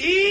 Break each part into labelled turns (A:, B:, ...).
A: E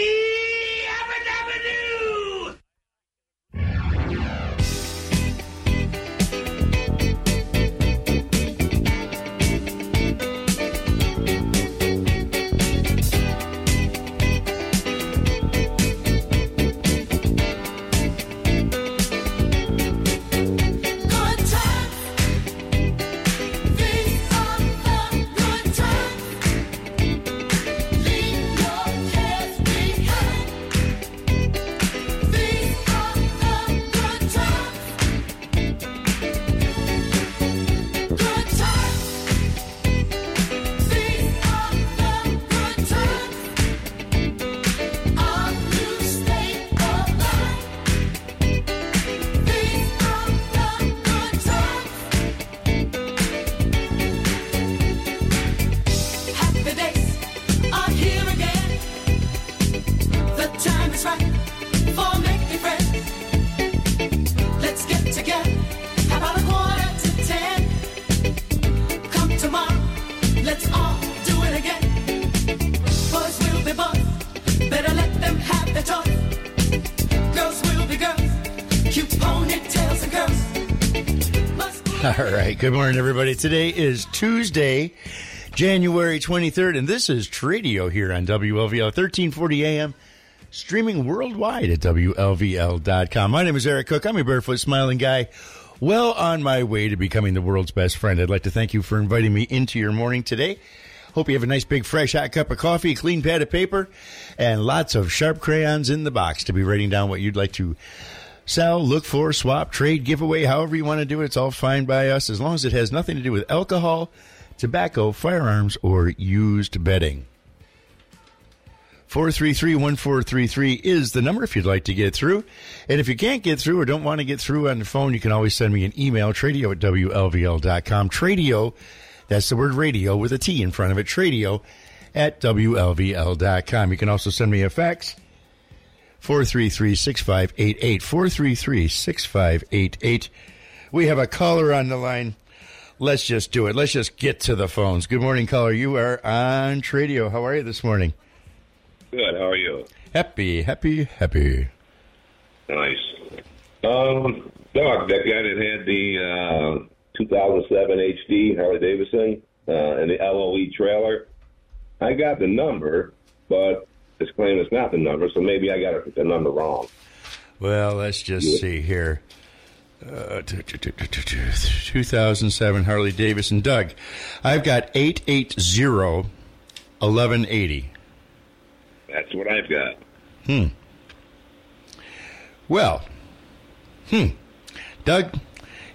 A: Good morning, everybody. Today is Tuesday, January 23rd, and this is Tradio here on WLVL 1340 AM, streaming worldwide at WLVL.com. My name is Eric Cook. I'm a barefoot smiling guy, well on my way to becoming the world's best friend. I'd like to thank you for inviting me into your morning today. Hope you have a nice big fresh hot cup of coffee, clean pad of paper, and lots of sharp crayons in the box to be writing down what you'd like to sell, look for, swap, trade, giveaway, however you want to do it. It's all fine by us as long as it has nothing to do with alcohol, tobacco, firearms, or used bedding. 433-1433 is the number if you'd like to get through. And if you can't get through or don't want to get through on the phone, you can always send me an email, tradio at WLVL.com. Tradio, that's the word radio with a T in front of it, tradio at WLVL.com. You can also send me a fax, 433 6588. 433 6588. We have a caller on the line. Let's just do it. Let's just get to the phones. Good morning, caller. You are on Tradio. How are you this morning?
B: Good. How are you?
A: Happy, happy, happy.
B: Nice. Um, Doc, that guy that had the uh, 2007 HD Harley Davidson uh, and the LOE trailer, I got the number, but it's claiming it's not the number, so maybe I got the number wrong.
A: Well, let's just yeah. see here. Uh, 2007 Harley Davidson. Doug, I've got 880 1180.
B: That's what I've got.
A: Hmm. Well, hmm. Doug,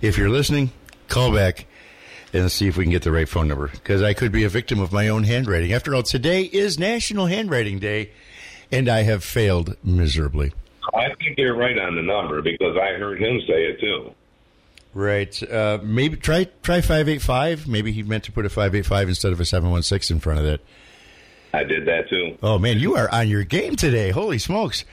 A: if you're listening, call back and see if we can get the right phone number because I could be a victim of my own handwriting. After all, today is National Handwriting Day, and I have failed miserably.
B: I think you're right on the number because I heard him say it too.
A: Right. Uh, maybe try try five eight five. Maybe he meant to put a five eight five instead of a seven one six in front of that.
B: I did that too.
A: Oh man, you are on your game today. Holy smokes!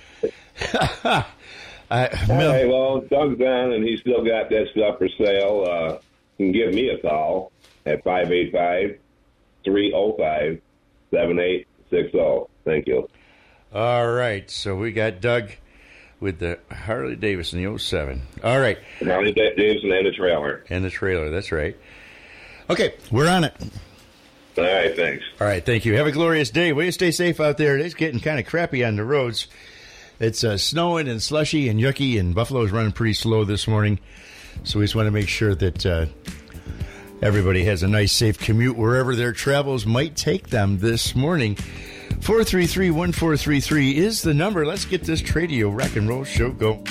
B: I, Mil- hey, well, Doug's on, and he's still got that stuff for sale. Uh, can give me a call at 585 305 7860. Thank you.
A: All right. So we got Doug with the Harley Davidson, the 07. All right.
B: Harley Davidson and the trailer.
A: And the trailer. That's right. Okay. We're on it.
B: All right. Thanks.
A: All right. Thank you. Have a glorious day. Will you stay safe out there? It is getting kind of crappy on the roads. It's uh, snowing and slushy and yucky, and Buffalo's running pretty slow this morning. So we just want to make sure that uh, everybody has a nice, safe commute wherever their travels might take them this morning. 433 1433 is the number. Let's get this Tradio rock and roll show going.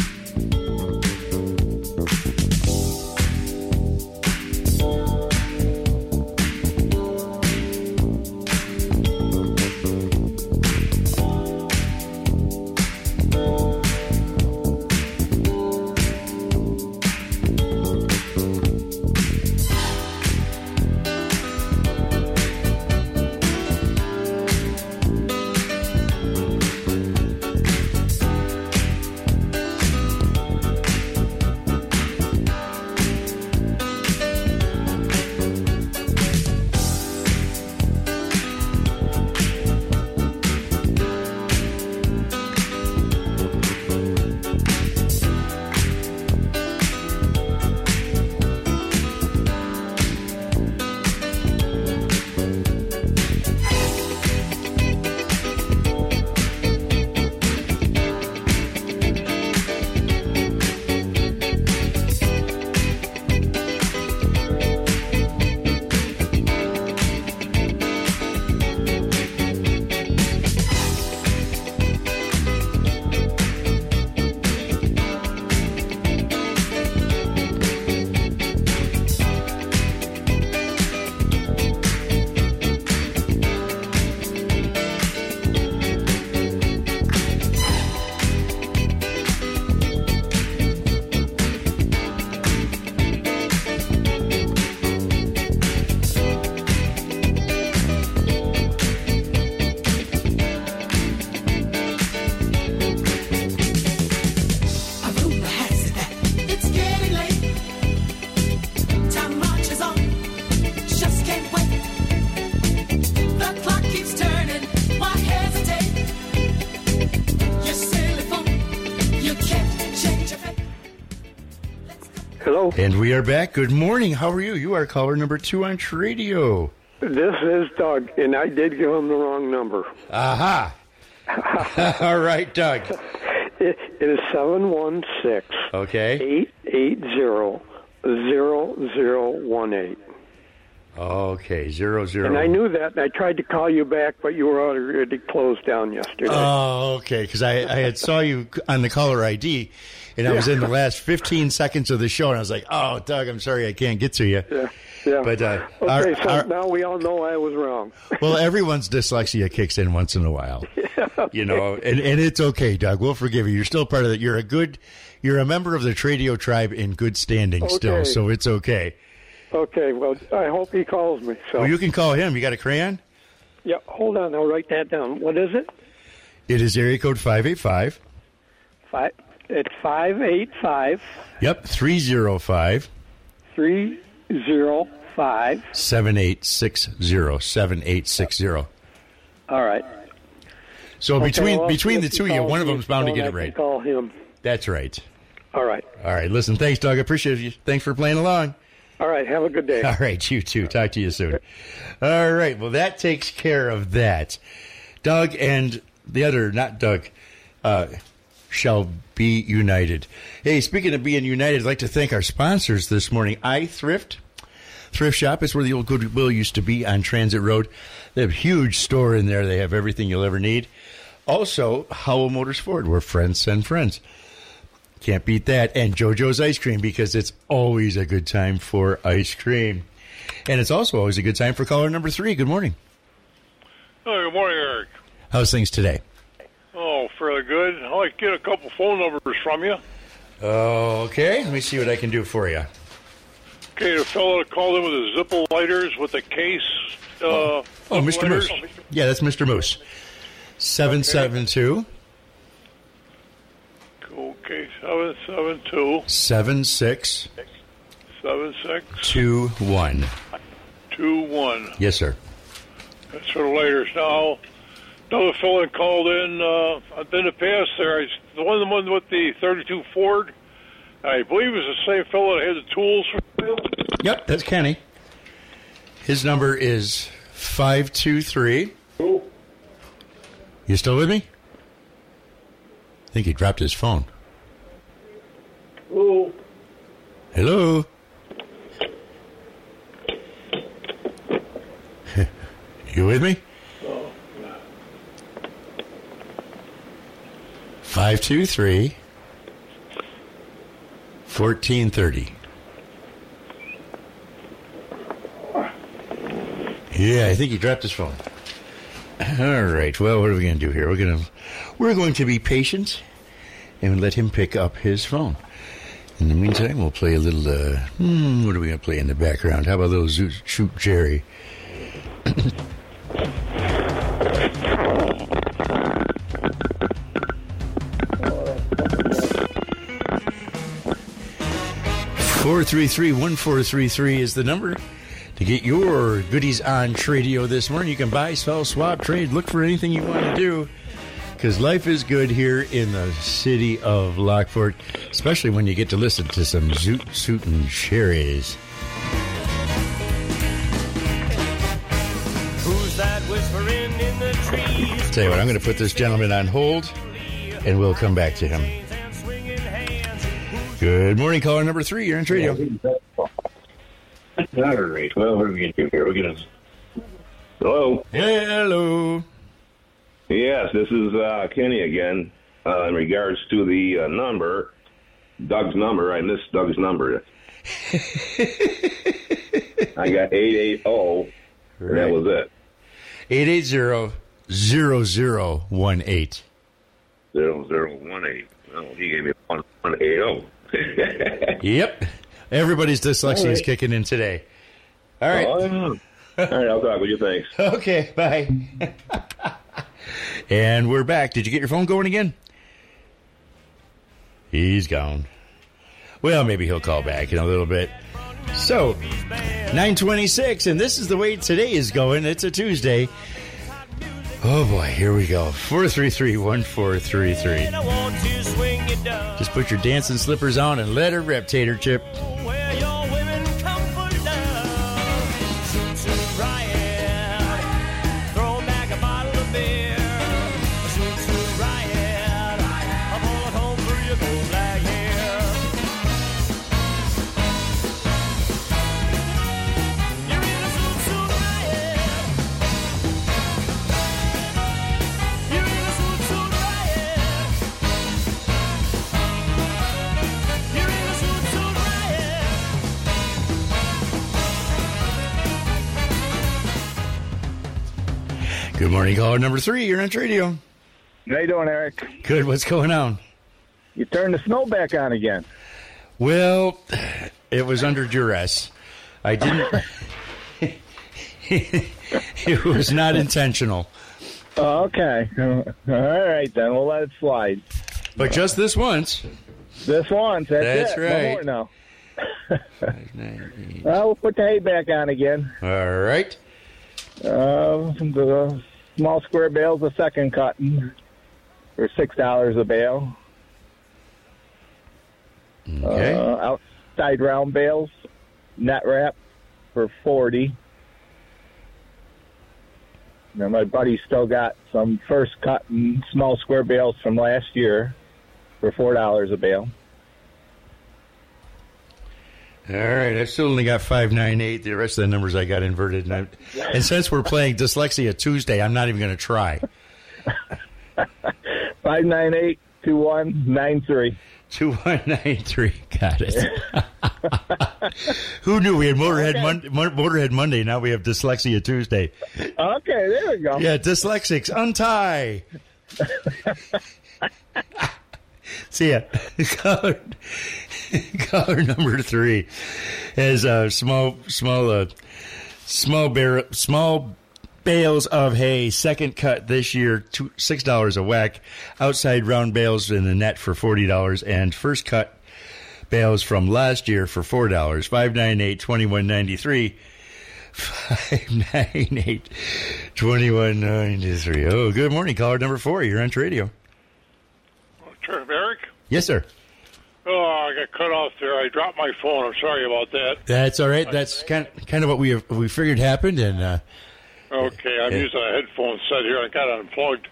A: And we are back. Good morning. How are you? You are caller number two on Tradio.
C: This is Doug, and I did give him the wrong number.
A: Aha. All right, Doug.
C: It, it is 716
A: Okay.
C: 880 0018.
A: Okay. Zero zero.
C: And I knew that, and I tried to call you back, but you were already closed down yesterday.
A: Oh, okay. Because I, I had saw you on the caller ID, and I was in the last 15 seconds of the show, and I was like, "Oh, Doug, I'm sorry, I can't get to you."
C: yeah. Yeah.
A: But uh,
C: okay,
A: our-
C: so
A: our-
C: now we all know I was wrong.
A: well, everyone's dyslexia kicks in once in a while, you know, and, and it's okay, Doug. We'll forgive you. You're still part of it. You're a good, you're a member of the Tradio tribe in good standing still, so it's okay.
C: Okay, well, I hope he calls me. So,
A: Well, you can call him. You got a crayon?
C: yeah, hold on, I'll write that down. What is it?
A: It is area code five eight five.
C: Five. It's five eight five
A: Yep, three zero five
C: three zero five.
A: seven eight six zero seven eight six zero.
C: All right.
A: So
C: Okay,
A: between
C: well,
A: between the two of you, one of them's bound to get it right.
C: Call him.
A: That's right.
C: All right.
A: All right. Listen, thanks, Doug. I appreciate you. Thanks for playing along.
C: All right. Have a good day.
A: All right, you too. Talk to you soon. All right. Well, that takes care of that. Doug and the other, not Doug, uh, shall be united. Hey, speaking of being united, I'd like to thank our sponsors this morning. iThrift. Thrift Thrift Shop is where the old Goodwill used to be on Transit Road. They have a huge store in there. They have everything you'll ever need. Also, Howell Motors Ford, where friends send friends. Can't beat that. And JoJo's Ice Cream because it's always a good time for ice cream. And it's also always a good time for caller number three. Good morning.
D: Oh, good morning, Eric.
A: How's things today?
D: Oh, fairly good. I'd like to get a couple phone numbers from you.
A: Okay, let me see what I can do for you.
D: Okay, the fellow that called in with the Zippo lighters with the case. Uh,
A: Oh, Mr.
D: lighters.
A: Moose. Yeah, that's Mr. Moose. 772
D: Okay, seven seven two
A: 76.
D: 76. 2 1. 2 1.
A: Yes, sir.
D: That's for the lighters. Now, another fellow called in uh, in the past. There, I, the one, the one with the thirty two Ford. I believe it was the same fellow that had the tools.
A: Yep, that's Kenny. His number is 523. You still with me? I think he dropped his phone.
D: Oh,
A: Hello? you with me? Five two three fourteen thirty. Yeah, I think he dropped his phone. All right. Well, what are we going to do here? We're going to we're going to be patient and let him pick up his phone. In the meantime, we'll play a little. Uh, hmm, what are we going to play in the background? How about a little Shoot Jerry? Four three three one four three three is the number to get your goodies on Tradio this morning. You can buy, sell, swap, trade, look for anything you want to do because life is good here in the city of Lockport, especially when you get to listen to some Zoot Suit and Sherry's.
E: Who's that whispering in the trees?
A: Tell you what, I'm going to put this gentleman on hold, and we'll come back to him.
E: And swinging hands.
A: Good morning, caller number three. You're on radio.
B: All right. Well, what are we going to do here? We're going to. Hello.
A: Hello.
B: Yes, this is uh, Kenny again. Uh, in regards to the uh, number, Doug's number, I missed Doug's number. I got eight eight zero, and that was it.
A: 880 0018.
B: Zero zero one eight. Oh, he gave me one one eight zero.
A: Yep. Everybody's dyslexia
B: All
A: is kicking in today. All right.
B: Oh, yeah. All right, I'll talk with you. Thanks.
A: Okay, bye. and we're back. Did you get your phone going again? He's gone. Well, maybe he'll call back in a little bit. So, 926, and this is the way today is going. It's a Tuesday. Oh boy, here we go. 433 1433.
E: I want to swing it down.
A: Just put your dancing slippers on and let her rip, Tater Chip. Morning, caller number three. You're on radio.
F: How you doing, Eric?
A: Good. What's going on?
F: You turned the snow back on again.
A: Well, it was under duress. I didn't. it was not intentional,
F: Oh, okay. All right, then we'll let it slide.
A: but just this once.
F: This once, that's,
A: That's right.
F: No more now. Well, we'll put the hay back on again.
A: All right.
F: Uh, the small square bales, a second cutting for six dollars a bale.
A: Okay.
F: Uh, outside round bales, net wrap for forty. Now my buddy still got some first and small square bales from last year for four dollars a bale.
A: All right. I still only got five nine eight. The rest of the numbers I got inverted, and, I, and since we're playing Dyslexia Tuesday, I'm not even going to try.
F: Five nine eight two one nine three.
A: Two one nine three. Got it. Who knew we had Motorhead Mon- Mon- Motorhead Monday? Now we have Dyslexia Tuesday.
F: Okay, there we go.
A: Yeah, dyslexics, untie. See ya. Caller, number three is uh, small, small, uh, small bear, small bales of hay. Second cut this year, two, six dollars a whack. Outside round bales in the net for forty dollars, and first cut bales from last year for four dollars. Five nine eight twenty one ninety three. Five nine eight twenty one ninety three. Oh, good morning, caller number four. You're on radio.
D: Turn Eric?
A: Yes, sir.
D: Oh, I got cut off there. I dropped my phone. I'm sorry about that.
A: That's all right. That's kind kind of what we we figured happened, and uh,
D: Okay, I'm
A: Yeah.
D: using a headphone set here. I got it unplugged.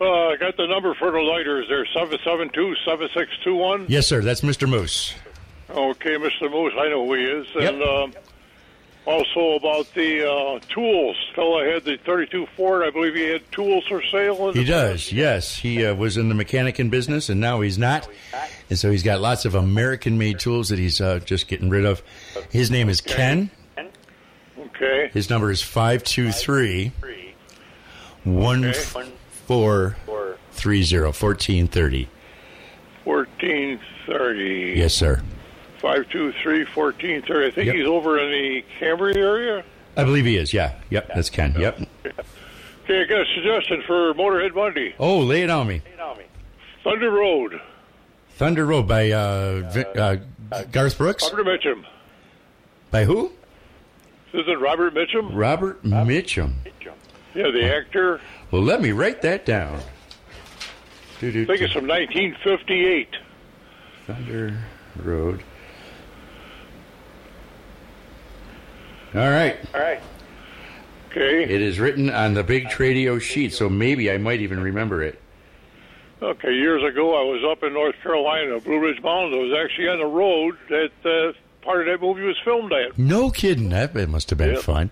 D: Uh, I got the number for the lighters there, 772-7621.
A: yes, sir. That's Mr. Moose.
D: Okay, Mr. Moose, I know who he is.
A: Yep.
D: And um, also about the uh, tools. Fella had the 32 Ford. I believe he had tools for sale. In
A: He does. Yes, he uh, was in the mechanic and business, and now he's not. And so he's got lots of American-made tools that he's uh, just getting rid of. His name is Ken.
D: Okay.
A: His number is five two three one four three zero fourteen thirty.
D: 1430.
A: Yes, sir.
D: 523 1430. I think
A: Yep.
D: he's over in the Cambria area.
A: I believe he is. Yeah. Yep. That's Ken. Yep.
D: Okay, I got a suggestion for Motorhead Monday.
A: Oh, lay it on me.
D: Thunder Road.
A: Thunder Road by uh, Vi- uh, Garth Brooks.
D: Robert Mitchum.
A: By who?
D: Is it Robert Mitchum?
A: Robert Mitchum.
D: Yeah, the actor.
A: Well, let me write that down.
D: I think it's from 1958.
A: Thunder Road. All right.
D: Okay.
A: It is written on the big Tradio sheet, so maybe I might even remember it.
D: Okay, years ago I was up in North Carolina, Blue Ridge Mountains. I was actually on the road that uh, part of that movie was filmed at
A: No kidding. That it must have been
D: Yep.
A: fun.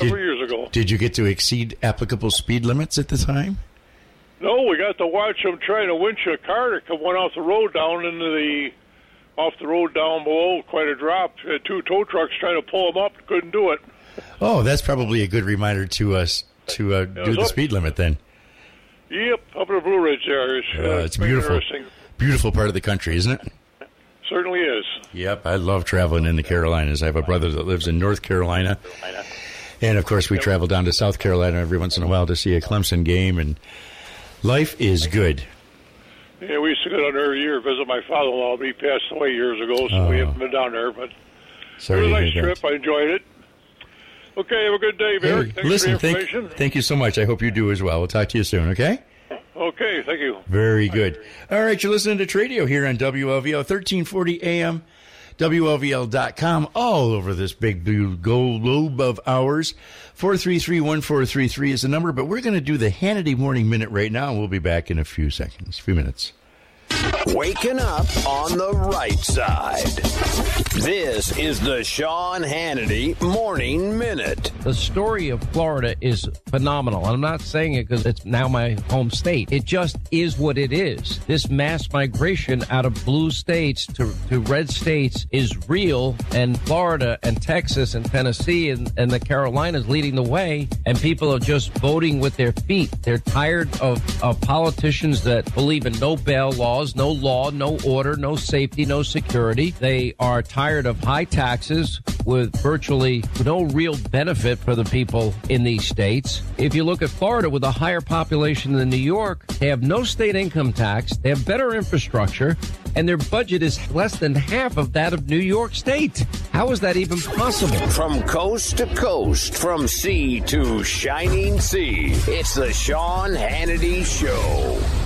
D: several years ago.
A: Did you get to exceed applicable speed limits at the time?
D: No, we got to watch them trying to winch a car to come one off the road down into the off the road down below, quite a drop. Had two tow trucks trying to pull them up, couldn't do it.
A: Oh, that's probably a good reminder to us to uh, do the
D: up.
A: speed limit then.
D: Yep, up in the Blue Ridge there. It's,
A: Uh, it's beautiful. Beautiful part of the country, isn't it?
D: Certainly is.
A: Yep, I love traveling in the Carolinas. I have a brother that lives in North Carolina. And of course, we travel down to South Carolina every once in a while to see a Clemson game, and life is good.
D: Yeah, we used to go down there every year visit my father-in-law. But he passed away years ago, so we
A: Oh.
D: haven't been down there. But it was a nice trip.
A: that.
D: I enjoyed it. Okay, have a good day,
A: Hey, listen,
D: for
A: thank, thank you so much. I hope you do as well. We'll talk to you soon, okay?
D: okay, thank you.
A: Very good. All right, you're listening to Tradio here on WLVL, 1340 AM, WLVL.com, all over this big blue globe of ours. 433-1433 is the number, but we're going to do the Hannity Morning Minute right now, and we'll be back in a few seconds, few minutes.
G: Waking up on the right side. This is the Sean Hannity Morning Minute.
H: The story of Florida is phenomenal. And I'm not saying it because it's now my home state. It just is what it is. This mass migration out of blue states to, to red states is real. And Florida and Texas and Tennessee and, and the Carolinas leading the way. And people are just voting with their feet. They're tired of, of politicians that believe in no bail laws, no law, no order, no safety, no security. They are tired of high taxes with virtually no real benefit for the people in these states. If you look at Florida with a higher population than New York, they have no state income tax, they have better infrastructure, and their budget is less than half of that of New York State. How is that even possible?
G: From coast to coast, from sea to shining sea, it's the Sean Hannity Show.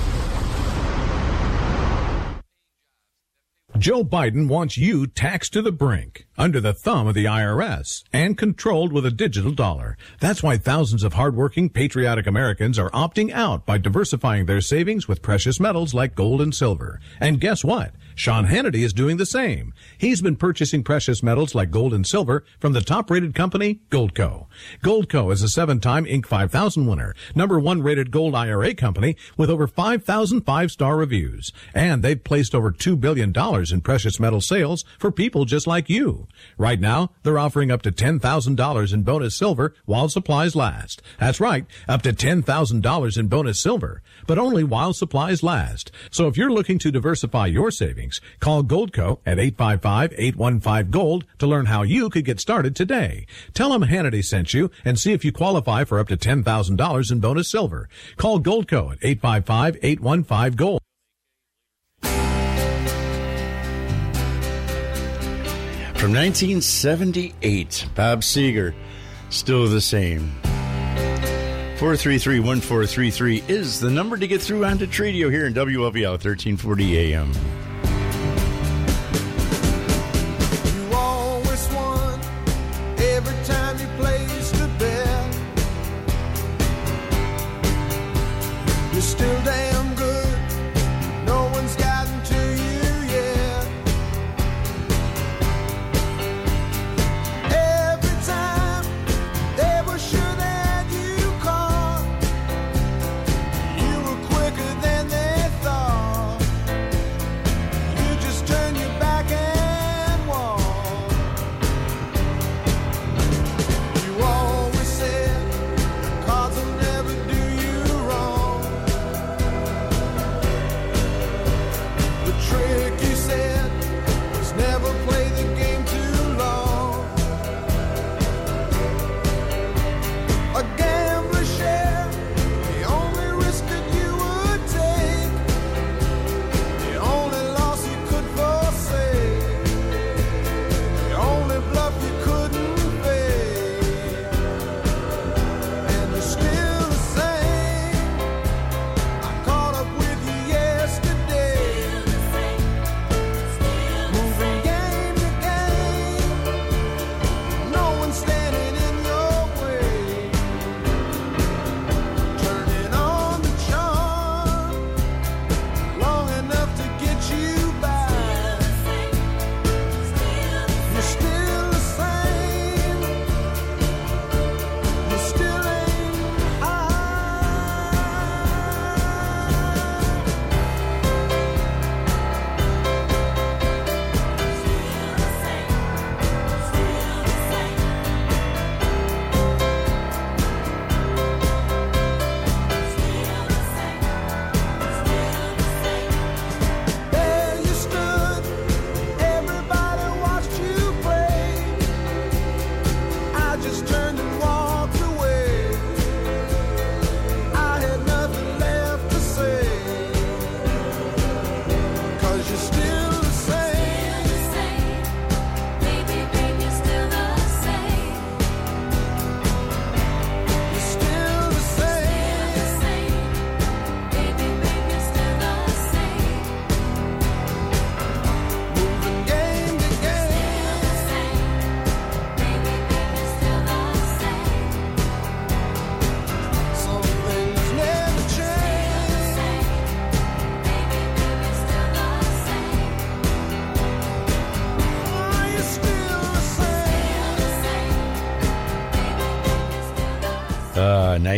I: Joe Biden wants you taxed to the brink, under the thumb of the IRS, and controlled with a digital dollar. That's why thousands of hardworking, patriotic Americans are opting out by diversifying their savings with precious metals like gold and silver. And guess what? Sean Hannity is doing the same. He's been purchasing precious metals like gold and silver from the top rated company, Goldco. Goldco is a seven time Inc. 5000 winner, number one rated gold IRA company with over 5,000 five star reviews. And they've placed over $2 billion in precious metal sales for people just like you. Right now, they're offering up to $10,000 in bonus silver while supplies last. That's right, up to $10,000 in bonus silver, but only while supplies last. So if you're looking to diversify your savings, call Goldco at 855-815-GOLD to learn how you could get started today. Tell them Hannity sent you and see if you qualify for up to $10,000 in bonus silver. Call Goldco at 855-815-GOLD.
A: From 1978, Bob Seger, still the same. 433-1433 is the number to get through onto Tradio here in WLVL 1340 AM.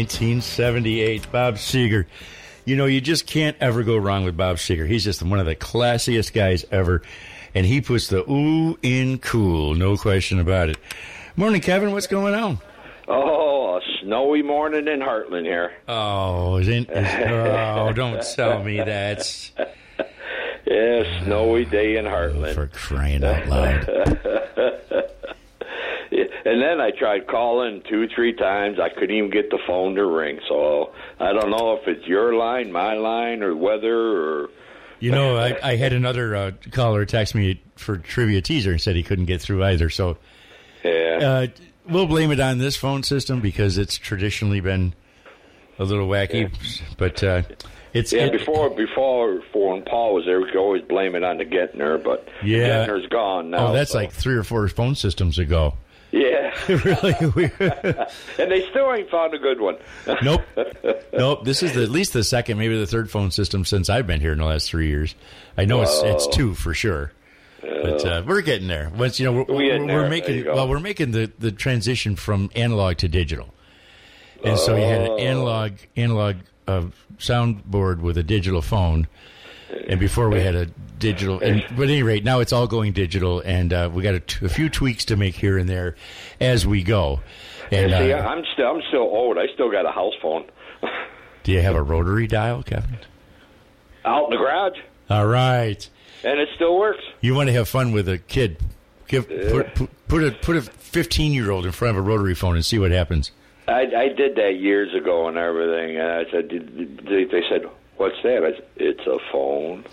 A: 1978, Bob Seger. You know, you just can't ever go wrong with Bob Seger. He's just one of the classiest guys ever, and he puts the ooh in cool, no question about it. Morning, Kevin. What's going on?
J: Oh, a snowy morning in Hartland here.
A: Oh, isn't, is, oh, don't tell me that.
J: Yeah, snowy day in Hartland.
A: Oh, for crying out loud.
J: and then I tried calling two, three times. I couldn't even get the phone to ring. So I don't know if it's your line, my line, or weather, or
A: You know, I, I had another uh, caller text me for trivia teaser and said he couldn't get through either. So
J: yeah.
A: uh, we'll blame it on this phone system because it's traditionally been a little wacky. But uh, it's
J: yeah.
A: it-
J: before, before, before when Paul was there, we could always blame it on the Gettner, but
A: Yeah.
J: Gettner's gone now.
A: oh, that's
J: so-
A: like three or four phone systems ago.
J: Yeah.
A: really weird.
J: and they still ain't found a good one.
A: Nope. Nope. This is the, at least the second, maybe the third phone system since I've been here in the last three years. I know it's it's two for sure, but uh, we're getting there. Once you know, we're,
J: We're
A: we're, making well, we're making the, the transition from analog to digital, and so you had an analog analog uh, soundboard with a digital phone, and before we had a digital. And, but at any rate, now it's all going digital, and uh, we got a, t- a few tweaks to make here and there as we go. And
J: See,
A: uh,
J: I'm still, I'm still old. I still got a house phone
A: do you have a rotary dial, Kevin?
J: out in the garage,
A: All right.
J: and it still works.
A: You want to have fun with a kid? Give put, put, put a put a fifteen year old in front of a rotary phone and see what happens.
J: I, I did that years ago and everything, and I said, they said, "What's that?" I "It's a phone."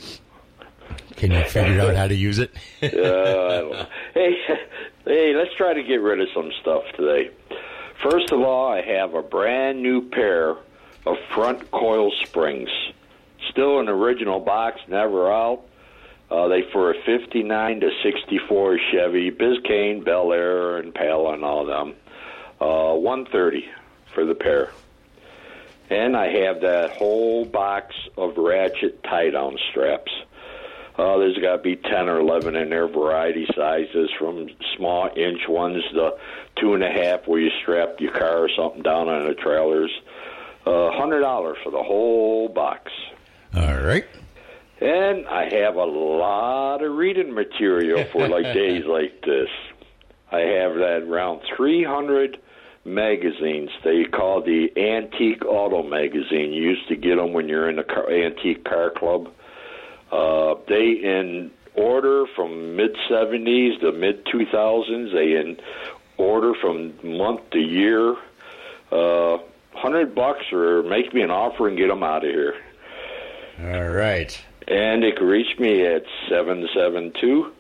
A: Can you figure out how to use it?
J: Uh, I don't know. hey, hey, let's try to get rid of some stuff today. First of all, I have a brand new pair of front coil springs, still an original box, never out. Uh, they for a '59 to '64 Chevy Biscayne, Bel Air, Impala, and all them. Uh, 130 for the pair. And I have that whole box of ratchet tie down straps. Uh, there's got to be 10 or 11 in there, variety sizes, from small inch ones to two and a half, where you strap your car or something down on the trailers. Uh, $100 for the whole box.
A: All right.
J: And I have a lot of reading material for like days like this. I have that around 300 magazines. They call the Antique Auto Magazine. You used to get them when you're in the car, antique car club. Uh, they in order from mid 70s to mid 2000s. They in order from month to year. Uh, hundred bucks or make me an offer and get them out of here.
A: All right.
J: And they can reach me at 772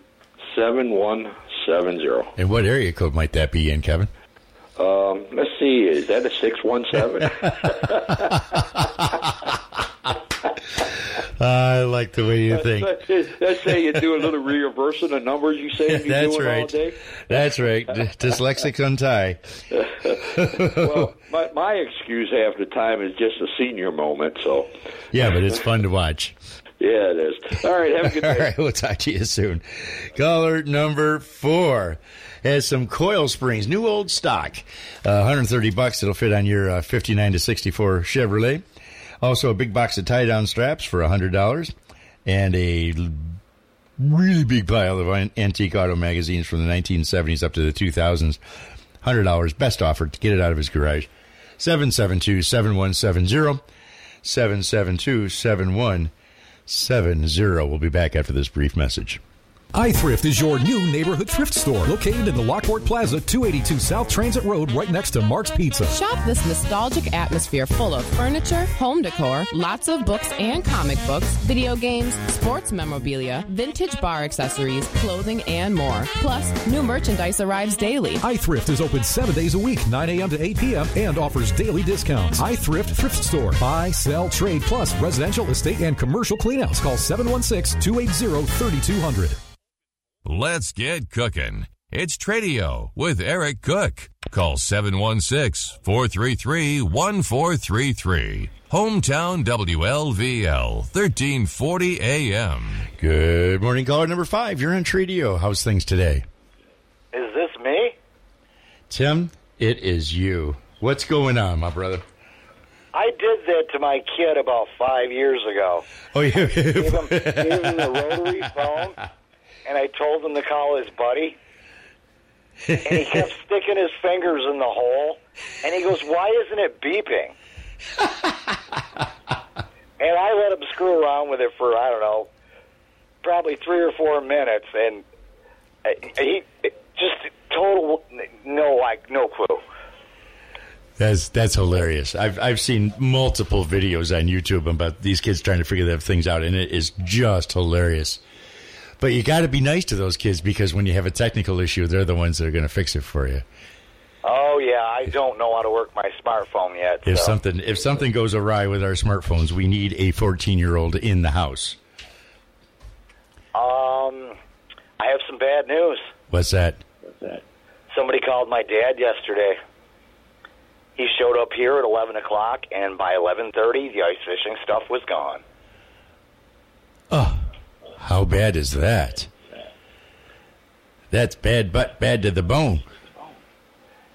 J: 7170.
A: And what area code might that be in, Kevin?
J: Um, let's see, is that a 617?
A: I like the way you think.
J: Let's say you do a little reversing of numbers you say you're
A: That's
J: doing all
A: right.
J: day.
A: That's right. Dyslexic untie.
J: well, my, my excuse half the time is just a senior moment, so
A: Yeah, but it's fun to watch.
J: yeah, it is. All right, have a good day.
A: right, we'll talk to you soon. Caller number four has some coil springs, new old stock, uh, 130 bucks. It'll fit on your uh, 59 to 64 Chevrolet. Also, a big box of tie down straps for $100 and a really big pile of antique auto magazines from the 1970s up to the 2000s. $100. Best offer to get it out of his garage. 772 7170. 772 7170. We'll be back after this brief message.
K: iThrift is your new neighborhood thrift store located in the Lockport Plaza, 282 South Transit Road, right next to Mark's Pizza.
L: Shop this nostalgic atmosphere full of furniture, home decor, lots of books and comic books, video games, sports memorabilia, vintage bar accessories, clothing, and more. Plus, new merchandise arrives daily.
K: iThrift is open seven days a week, 9 a.m. to 8 p.m., and offers daily discounts. iThrift Thrift Store. Buy, sell, trade, plus residential, estate, and commercial cleanouts. Call 716 280 3200.
M: Let's get cooking. It's Tradio with Eric Cook. Call 716 433 1433. Hometown WLVL, 1340 AM.
A: Good morning, caller number five. You're on Tradio. How's things today?
N: Is this me?
A: Tim, it is you. What's going on, my brother?
N: I did that to my kid about five years ago.
A: Oh, yeah.
N: Gave him, gave him the rotary phone, and I told him to call his buddy. And he kept sticking his fingers in the hole, and he goes, "Why isn't it beeping?" and I let him screw around with it for I don't know, probably three or four minutes, and uh, he just total no like no clue.
A: That's that's hilarious. I've I've seen multiple videos on YouTube about these kids trying to figure their things out, and it is just hilarious. But you got to be nice to those kids because when you have a technical issue, they're the ones that are going to fix it for you.
N: Oh yeah, I don't know how to work my smartphone yet.
A: If
N: so.
A: something if something goes awry with our smartphones, we need a 14 year old in the house.
N: Um, I have some bad news.
A: What's that? What's that?
N: Somebody called my dad yesterday. He showed up here at eleven o'clock, and by eleven thirty, the ice fishing stuff was gone.
A: How bad is that? That's bad, but bad to the bone.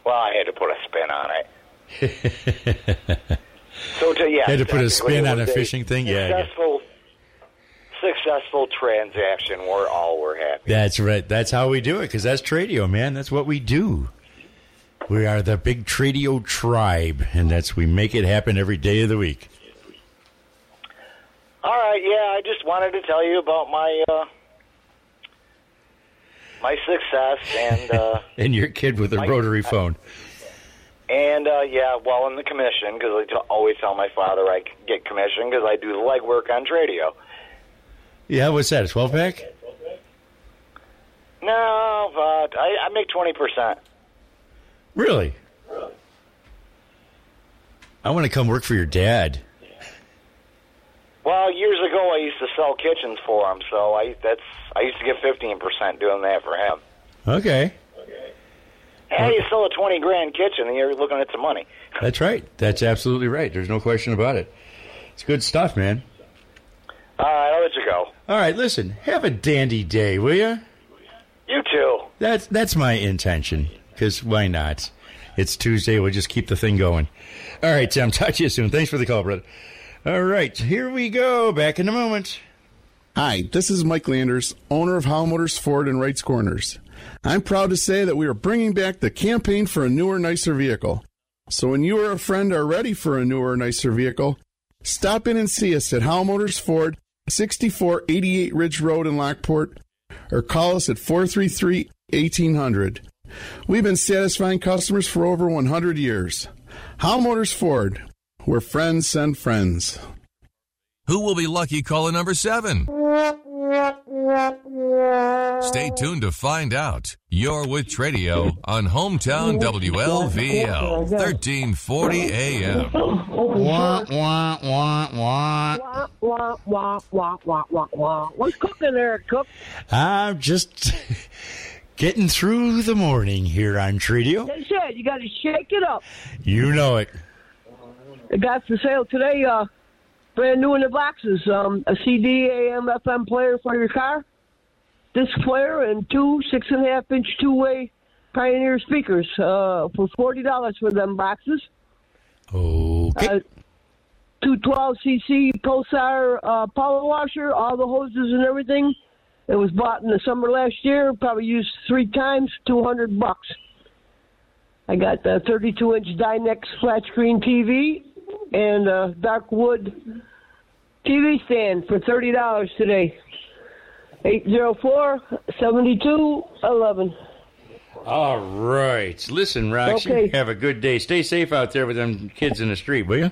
N: Well, I had to put a spin on it. so to yeah,
A: Had to put a spin on a fishing thing? Yeah, yeah.
N: Successful, successful transaction. We're all we're happy.
A: That's right. That's how we do it because that's Tradio, man. That's what we do. We are the big Tradio tribe, and that's we make it happen every day of the week.
N: Yeah. I just wanted to tell you about my uh, my success and uh,
A: And your kid with a rotary phone.
N: and uh, yeah, well, in the commission because I t- always tell my father I get commission because I do the legwork on Tradio.
A: Yeah, what's that? A 12 pack?
N: No, but I, I make twenty percent.
A: Really? I want to come work for your dad.
N: Well, years ago I used to sell kitchens for him, so I that's I used to get fifteen percent doing that for him.
A: Okay. Okay.
N: Hey, you sell a twenty grand kitchen, and you're looking at some money.
A: That's right. That's absolutely right. There's no question about it. It's good stuff, man.
N: All right, I'll let you go.
A: All right, listen. Have a dandy day, will you?
N: You too.
A: That's that's my intention. Because why not? It's Tuesday. We'll just keep the thing going. All right, Tim. Talk to you soon. Thanks for the call, brother. All right, here we go. Back in a moment.
O: Hi, this is Mike Landers, owner of Howell Motors Ford in Wrights Corners. I'm proud to say that we are bringing back the campaign for a newer, nicer vehicle. So when you or a friend are ready for a newer, nicer vehicle, stop in and see us at Howell Motors Ford, 6488 Ridge Road in Lockport, or call us at 433 1800. We've been satisfying customers for over 100 years. Howell Motors Ford, where friends send friends.
M: Who will be lucky caller number seven? Stay tuned to find out. You're with Tradio on Hometown WLVL, 1340 AM.
A: Wah, wah, wah, wah.
P: Wah, wah, wah, wah, wah, wah, wah. What's cooking there, Cook?
A: I'm just getting through the morning here on Tradio.
P: They said you got to shake it up.
A: You know it.
P: It got for sale today, uh, brand new in the boxes. Um, a CD, AM, FM player for your car, disc player, and two six and a half inch two way Pioneer speakers uh, for forty dollars for them boxes.
A: Okay.
P: Uh, two twelve cc Pulsar uh, power washer, all the hoses and everything. It was bought in the summer last year. Probably used three times. Two hundred bucks. I got the 32 inch Dynex flat screen TV and uh, a dark wood TV stand for thirty dollars today. Eight zero four seventy two eleven.
A: All right. Listen, Roxy,
P: Okay.
A: have a good day. Stay safe out there with them kids in the street, will you?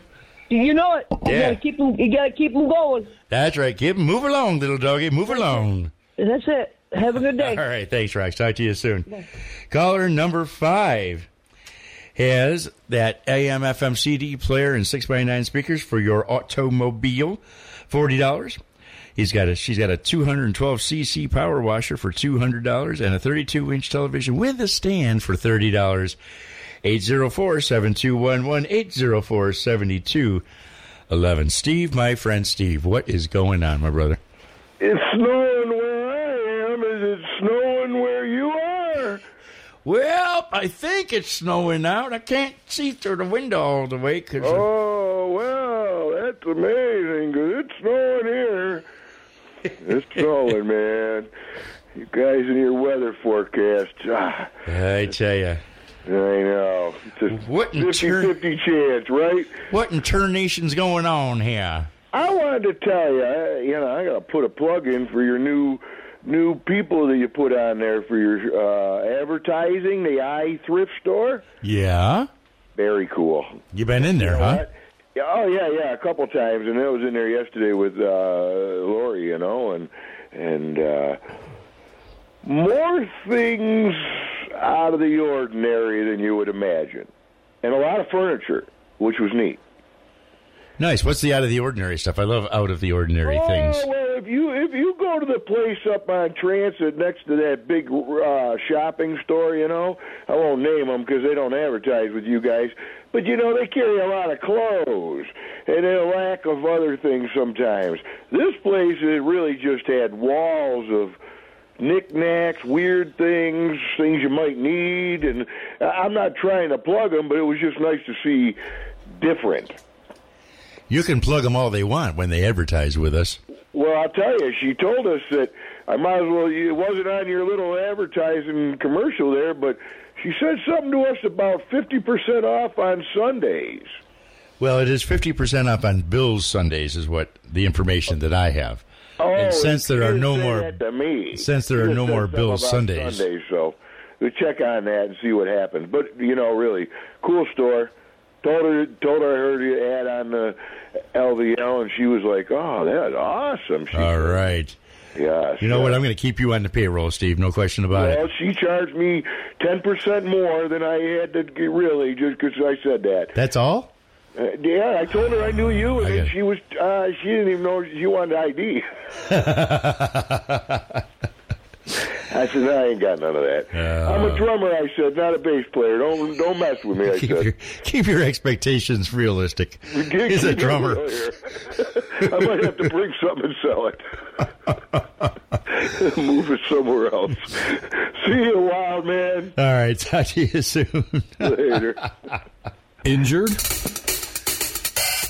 P: You know it. You
A: Yeah.
P: gotta keep them. You gotta keep them going.
A: That's right, Keep them Move along, little doggy. Move along.
P: That's it. Have a good day.
A: All right. Thanks, Rox. Talk to you soon. Caller number five has that AM FM CD player and 6x9 speakers for your automobile. $40. He's got a she's got a 212 cc power washer for $200 and a 32 inch television with a stand for $30. 804-7211 804-7211. Steve, my friend Steve, what is going on, my brother?
C: It's snowing where I am. Is it snowing where you are?
A: Well, I think it's snowing out. I can't see through the window all the way because
C: Oh, well, That's amazing, 'cause it's snowing here. It's snowing, man. You guys in your weather forecast. Ah,
A: I tell you.
C: I know. It's a
A: What
C: 50
A: turn-
C: 50 chance, right?
A: What in going on here?
C: I wanted to tell you, I, you know, I got to put a plug in for your new new people that you put on there for your uh, advertising, the i thrift store.
A: Yeah.
C: Very cool.
A: You been in there,
C: You know
A: huh?
C: what? Yeah, oh yeah, yeah, a couple times, and I was in there yesterday with uh, Lori, you know, and and uh, more things out of the ordinary than you would imagine, and a lot of furniture, which was neat.
A: Nice. What's the out of the ordinary stuff? I love out of the ordinary things.
C: Oh well, if you if you go to the place up on Transit next to that big uh, shopping store, you know, I won't name them because they don't advertise with you guys. But you know they carry a lot of clothes and a lack of other things sometimes. This place it really just had walls of knickknacks, weird things, things you might need, and I'm not trying to plug them, but it was just nice to see different.
A: You can plug them all they want when they advertise with us.
C: Well, I'll tell you, she told us that I might as well. It wasn't on your little advertising commercial there, but she said something to us about fifty percent off on Sundays.
A: Well, it is 50% off on Bill's Sundays, is what the information that I have.
C: Oh,
A: and since there are no more,
C: to me.
A: since there are no more Bill's Sundays,
C: Sundays, so we check on that and see what happens. But you know, really cool store. Told her, told her I heard you ad on the LVL, and she was like, "Oh, that's awesome." She
A: all right.
C: Yeah.
A: You know what? I'm going to keep you on the payroll, Steve. No question about
C: Well,
A: it.
C: Well, she charged me ten percent more than I had to get, really just because I said that.
A: That's all?
C: Uh, yeah, I told her I knew you, and then she was uh, she didn't even know she wanted ID. I said, no, I ain't got none of that. I'm a drummer. I said, not a bass player. Don't don't mess with me. I
A: keep,
C: said.
A: your, keep your expectations realistic. He's a drummer.
C: I might have to bring something and sell it. Move it somewhere else. See you, wild man.
A: All right. Talk to you soon.
C: Later.
K: Injured?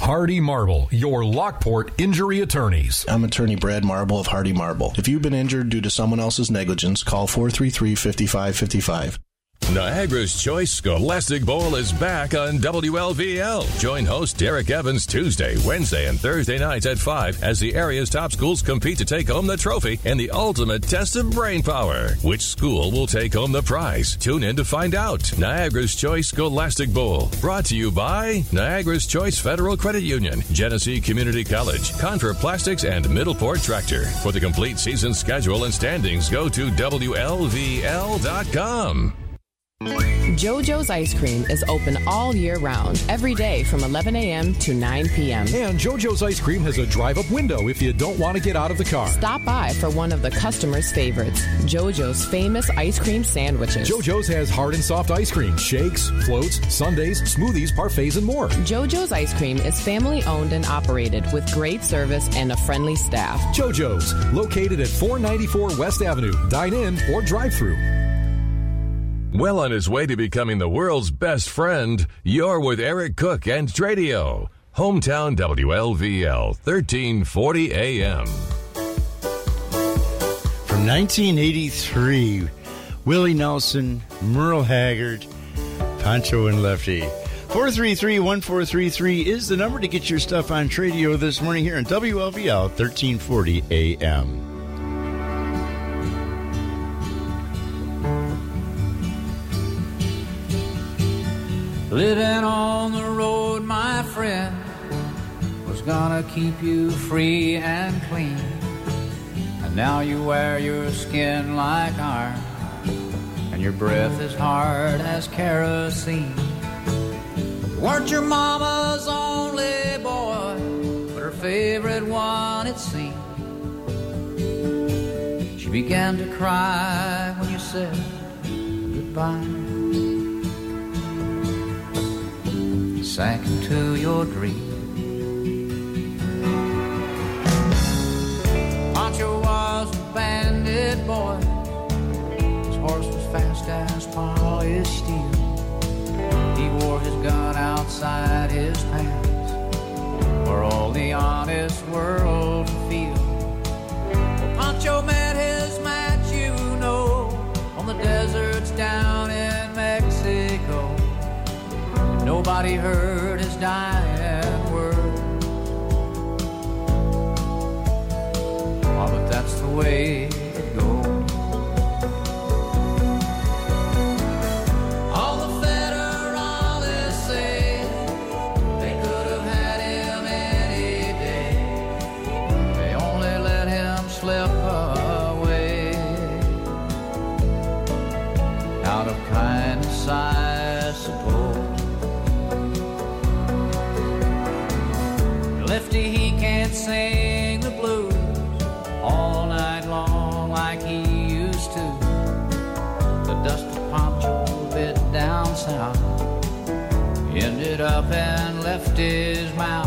K: Hardy Marble, your Lockport injury attorneys.
Q: I'm attorney Brad Marble of Hardy Marble. If you've been injured due to someone else's negligence, call 433 5555.
M: Niagara's Choice Scholastic Bowl is back on WLVL. Join host Derek Evans Tuesday, Wednesday, and Thursday nights at 5 as the area's top schools compete to take home the trophy and the ultimate test of brain power. Which school will take home the prize? Tune in to find out. Niagara's Choice Scholastic Bowl, brought to you by Niagara's Choice Federal Credit Union, Genesee Community College, Confer Plastics, and Middleport Tractor. For the complete season schedule and standings, go to WLVL.com.
L: JoJo's Ice Cream is open all year round, every day from 11 a.m. to 9 p.m.
K: And JoJo's Ice Cream has a drive up window if you don't want to get out of the car.
L: Stop by for one of the customers' favorites, JoJo's famous ice cream sandwiches.
K: JoJo's has hard and soft ice cream, shakes, floats, sundaes, smoothies, parfaits, and more.
L: JoJo's Ice Cream is family owned and operated with great service and a friendly staff.
K: JoJo's, located at 494 West Avenue. Dine in or drive through.
M: Well on his way to becoming the world's best friend, you're with Eric Cook and Tradio. Hometown WLVL, 1340 AM.
A: From 1983, Willie Nelson, Merle Haggard, Pancho and Lefty. 433-1433 is the number to get your stuff on Tradio this morning here on WLVL 1340 AM.
R: Living on the road, my friend, was gonna keep you free and clean. And now you wear your skin like iron, and your breath is hard as kerosene. You weren't your mama's only boy, but her favorite one, it seemed. She began to cry when you said goodbye. Sank into your dream. Pancho was a bandit boy. His horse was fast as polished steel. He wore his gun outside his pants, where all the honest world to feel. Well, Pancho met Nobody heard his dying word. Oh, but that's the way up and left his mouth.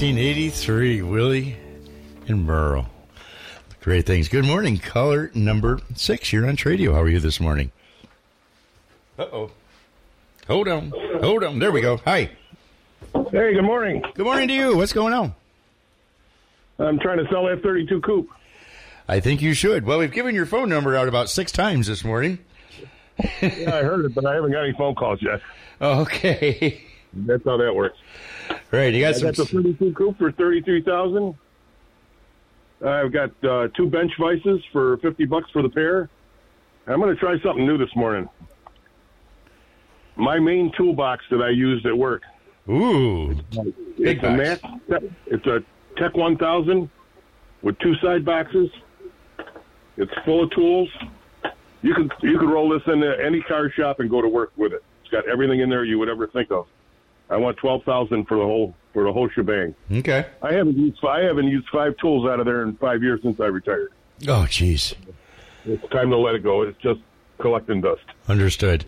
A: 1983, Willie and Merle. Great things. Good morning, caller number six. You're on Tradio. How are you this morning? Uh oh. Hold on. Hold on. There we go. Hi.
S: Hey, good morning.
A: Good morning to you. What's going on?
S: I'm trying to sell that 32 coupe.
A: I think you should. Well, we've given your phone number out about six times this morning.
S: yeah, I heard it, but I haven't got any phone calls yet.
A: Okay.
S: That's how that works.
A: Right, you got
S: I
A: some.
S: got the 32 coupe for 33000 I've got uh, two bench vices for 50 bucks for the pair. I'm going to try something new this morning. My main toolbox that I used at work.
A: Ooh,
S: it's a Mac, It's a Tech 1000 with two side boxes. It's full of tools. You can you can roll this into any car shop and go to work with it. It's got everything in there you would ever think of. I want twelve thousand for the whole for the whole shebang.
A: Okay.
S: I haven't used I haven't used five tools out of there in five years since I retired.
A: Oh, jeez.
S: It's time to let it go. It's just collecting dust.
A: Understood.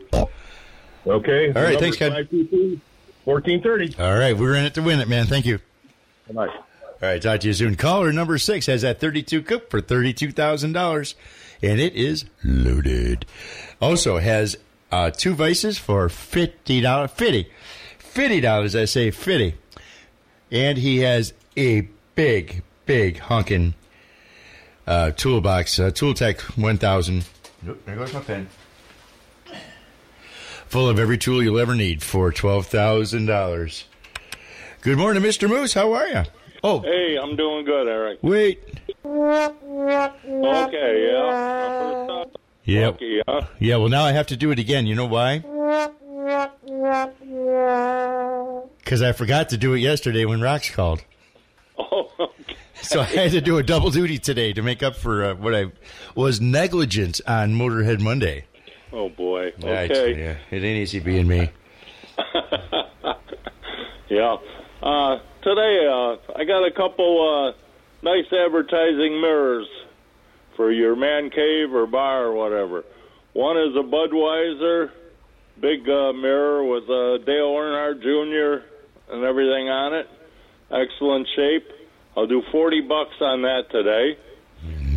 S: Okay.
A: All right, thanks, Ken.
S: 1430.
A: All right, we're in it to win it, man. Thank you.
S: Bye.
A: All right, talk to you soon. Caller number six has that 32 coupe for $32,000, and it is loaded. Also has uh, two vices for $50. 50 $50, I say 50 And he has a big, big honking uh, toolbox, uh, Tooltech 1000. Nope, there goes my pen. Full of every tool you'll ever need for $12,000. Good morning, Mr. Moose. How are you? Oh,
T: Hey, I'm doing good, Eric.
A: wait.
T: Okay, yeah.
A: Yeah.
T: Lucky, huh?
A: Yeah, well, now I have to do it again. You know why? Because I forgot to do it yesterday when Rox called.
T: Oh, okay.
A: So I had to do a double duty today to make up for uh, what I was negligent on Motorhead Monday.
T: Oh boy. Okay.
A: yeah, it ain't easy being me.
T: Yeah. Uh, today, uh, I got a couple uh, nice advertising mirrors for your man cave or bar or whatever. One is a Budweiser big uh, mirror with uh, Dale Earnhardt Jr. and everything on it. Excellent shape. I'll do 40 bucks on that today.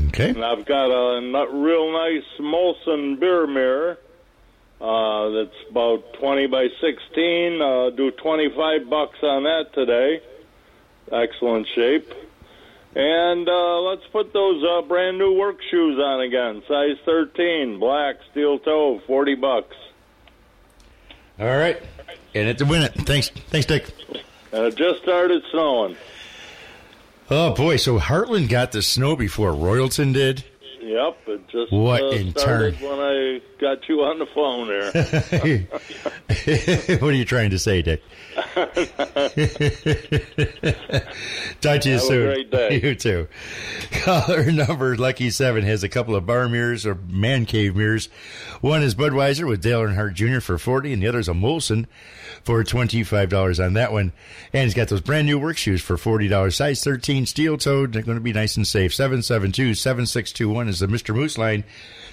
A: Okay.
T: And I've got a n- real nice Molson beer mirror uh, that's about 20 by 16. Uh, do 25 bucks on that today. Excellent shape. And uh, let's put those uh, brand new work shoes on again. Size 13, black, steel toe, 40 bucks.
A: All right. And it's a win it. Thanks. Thanks, Dick.
T: It just started snowing.
A: Oh, boy. So Hartland got the snow before Royalton did?
T: Yep, it just
A: What
T: uh,
A: in
T: started
A: turn?
T: when I got you on the phone there.
A: what are you trying to say, Dick? Talk to you
T: Have a
A: soon.
T: great day.
A: You too. Caller number Lucky Seven has a couple of bar mirrors or man cave mirrors. One is Budweiser with Dale Earnhardt Jr. for forty, and the other is a Molson for twenty five dollars on that one. And he's got those brand new work shoes for forty dollars, size thirteen, steel toed. They're going to be nice and safe. Seven seven two seven six two one is the Mister Moose line.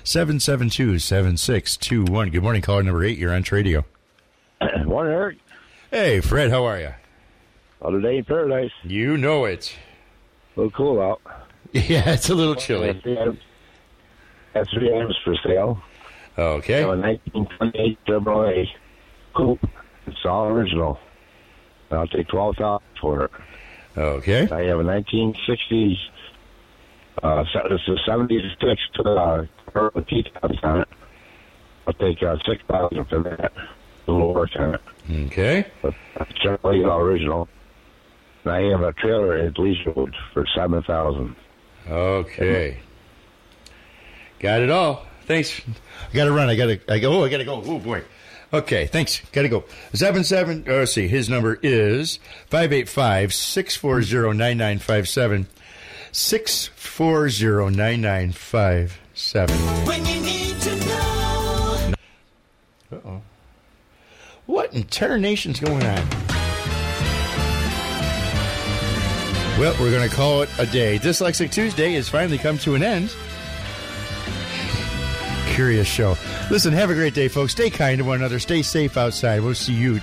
A: Seven seven two seven six two one. Good morning, caller number eight. You're on Tradio.
U: Morning, Eric.
A: Hey, Fred. How are you?
U: Another day in paradise.
A: You know it.
U: A little cool out.
A: Yeah, it's a little chilly.
U: That's three items for sale.
A: Okay.
U: I have a 1928 Chevrolet Coupe. It's all original. I'll take twelve thousand for it.
A: Okay.
U: I have a 1960s. Uh, it's a 76 uh, Corvette T-tops on it. I'll take uh, six thousand for that. A little work on it.
A: Okay.
U: But Chevrolet all original. And I have a trailer at Leisure for seven thousand.
A: Okay. Got it all. Thanks. I got to run. I got to. I go. Oh, I got to go. Oh boy. Okay. Thanks. Got to go. Seven seven. Oh, let's see. His number is five eight five six four zero nine nine five seven. Six four zero nine nine five seven.
V: When you need to know.
A: Uh oh. What in termination's going on? Well, we're going to call it a day. Dyslexic Tuesday has finally come to an end. Curious show. Listen, have a great day, folks. Stay kind to one another. Stay safe outside. We'll see you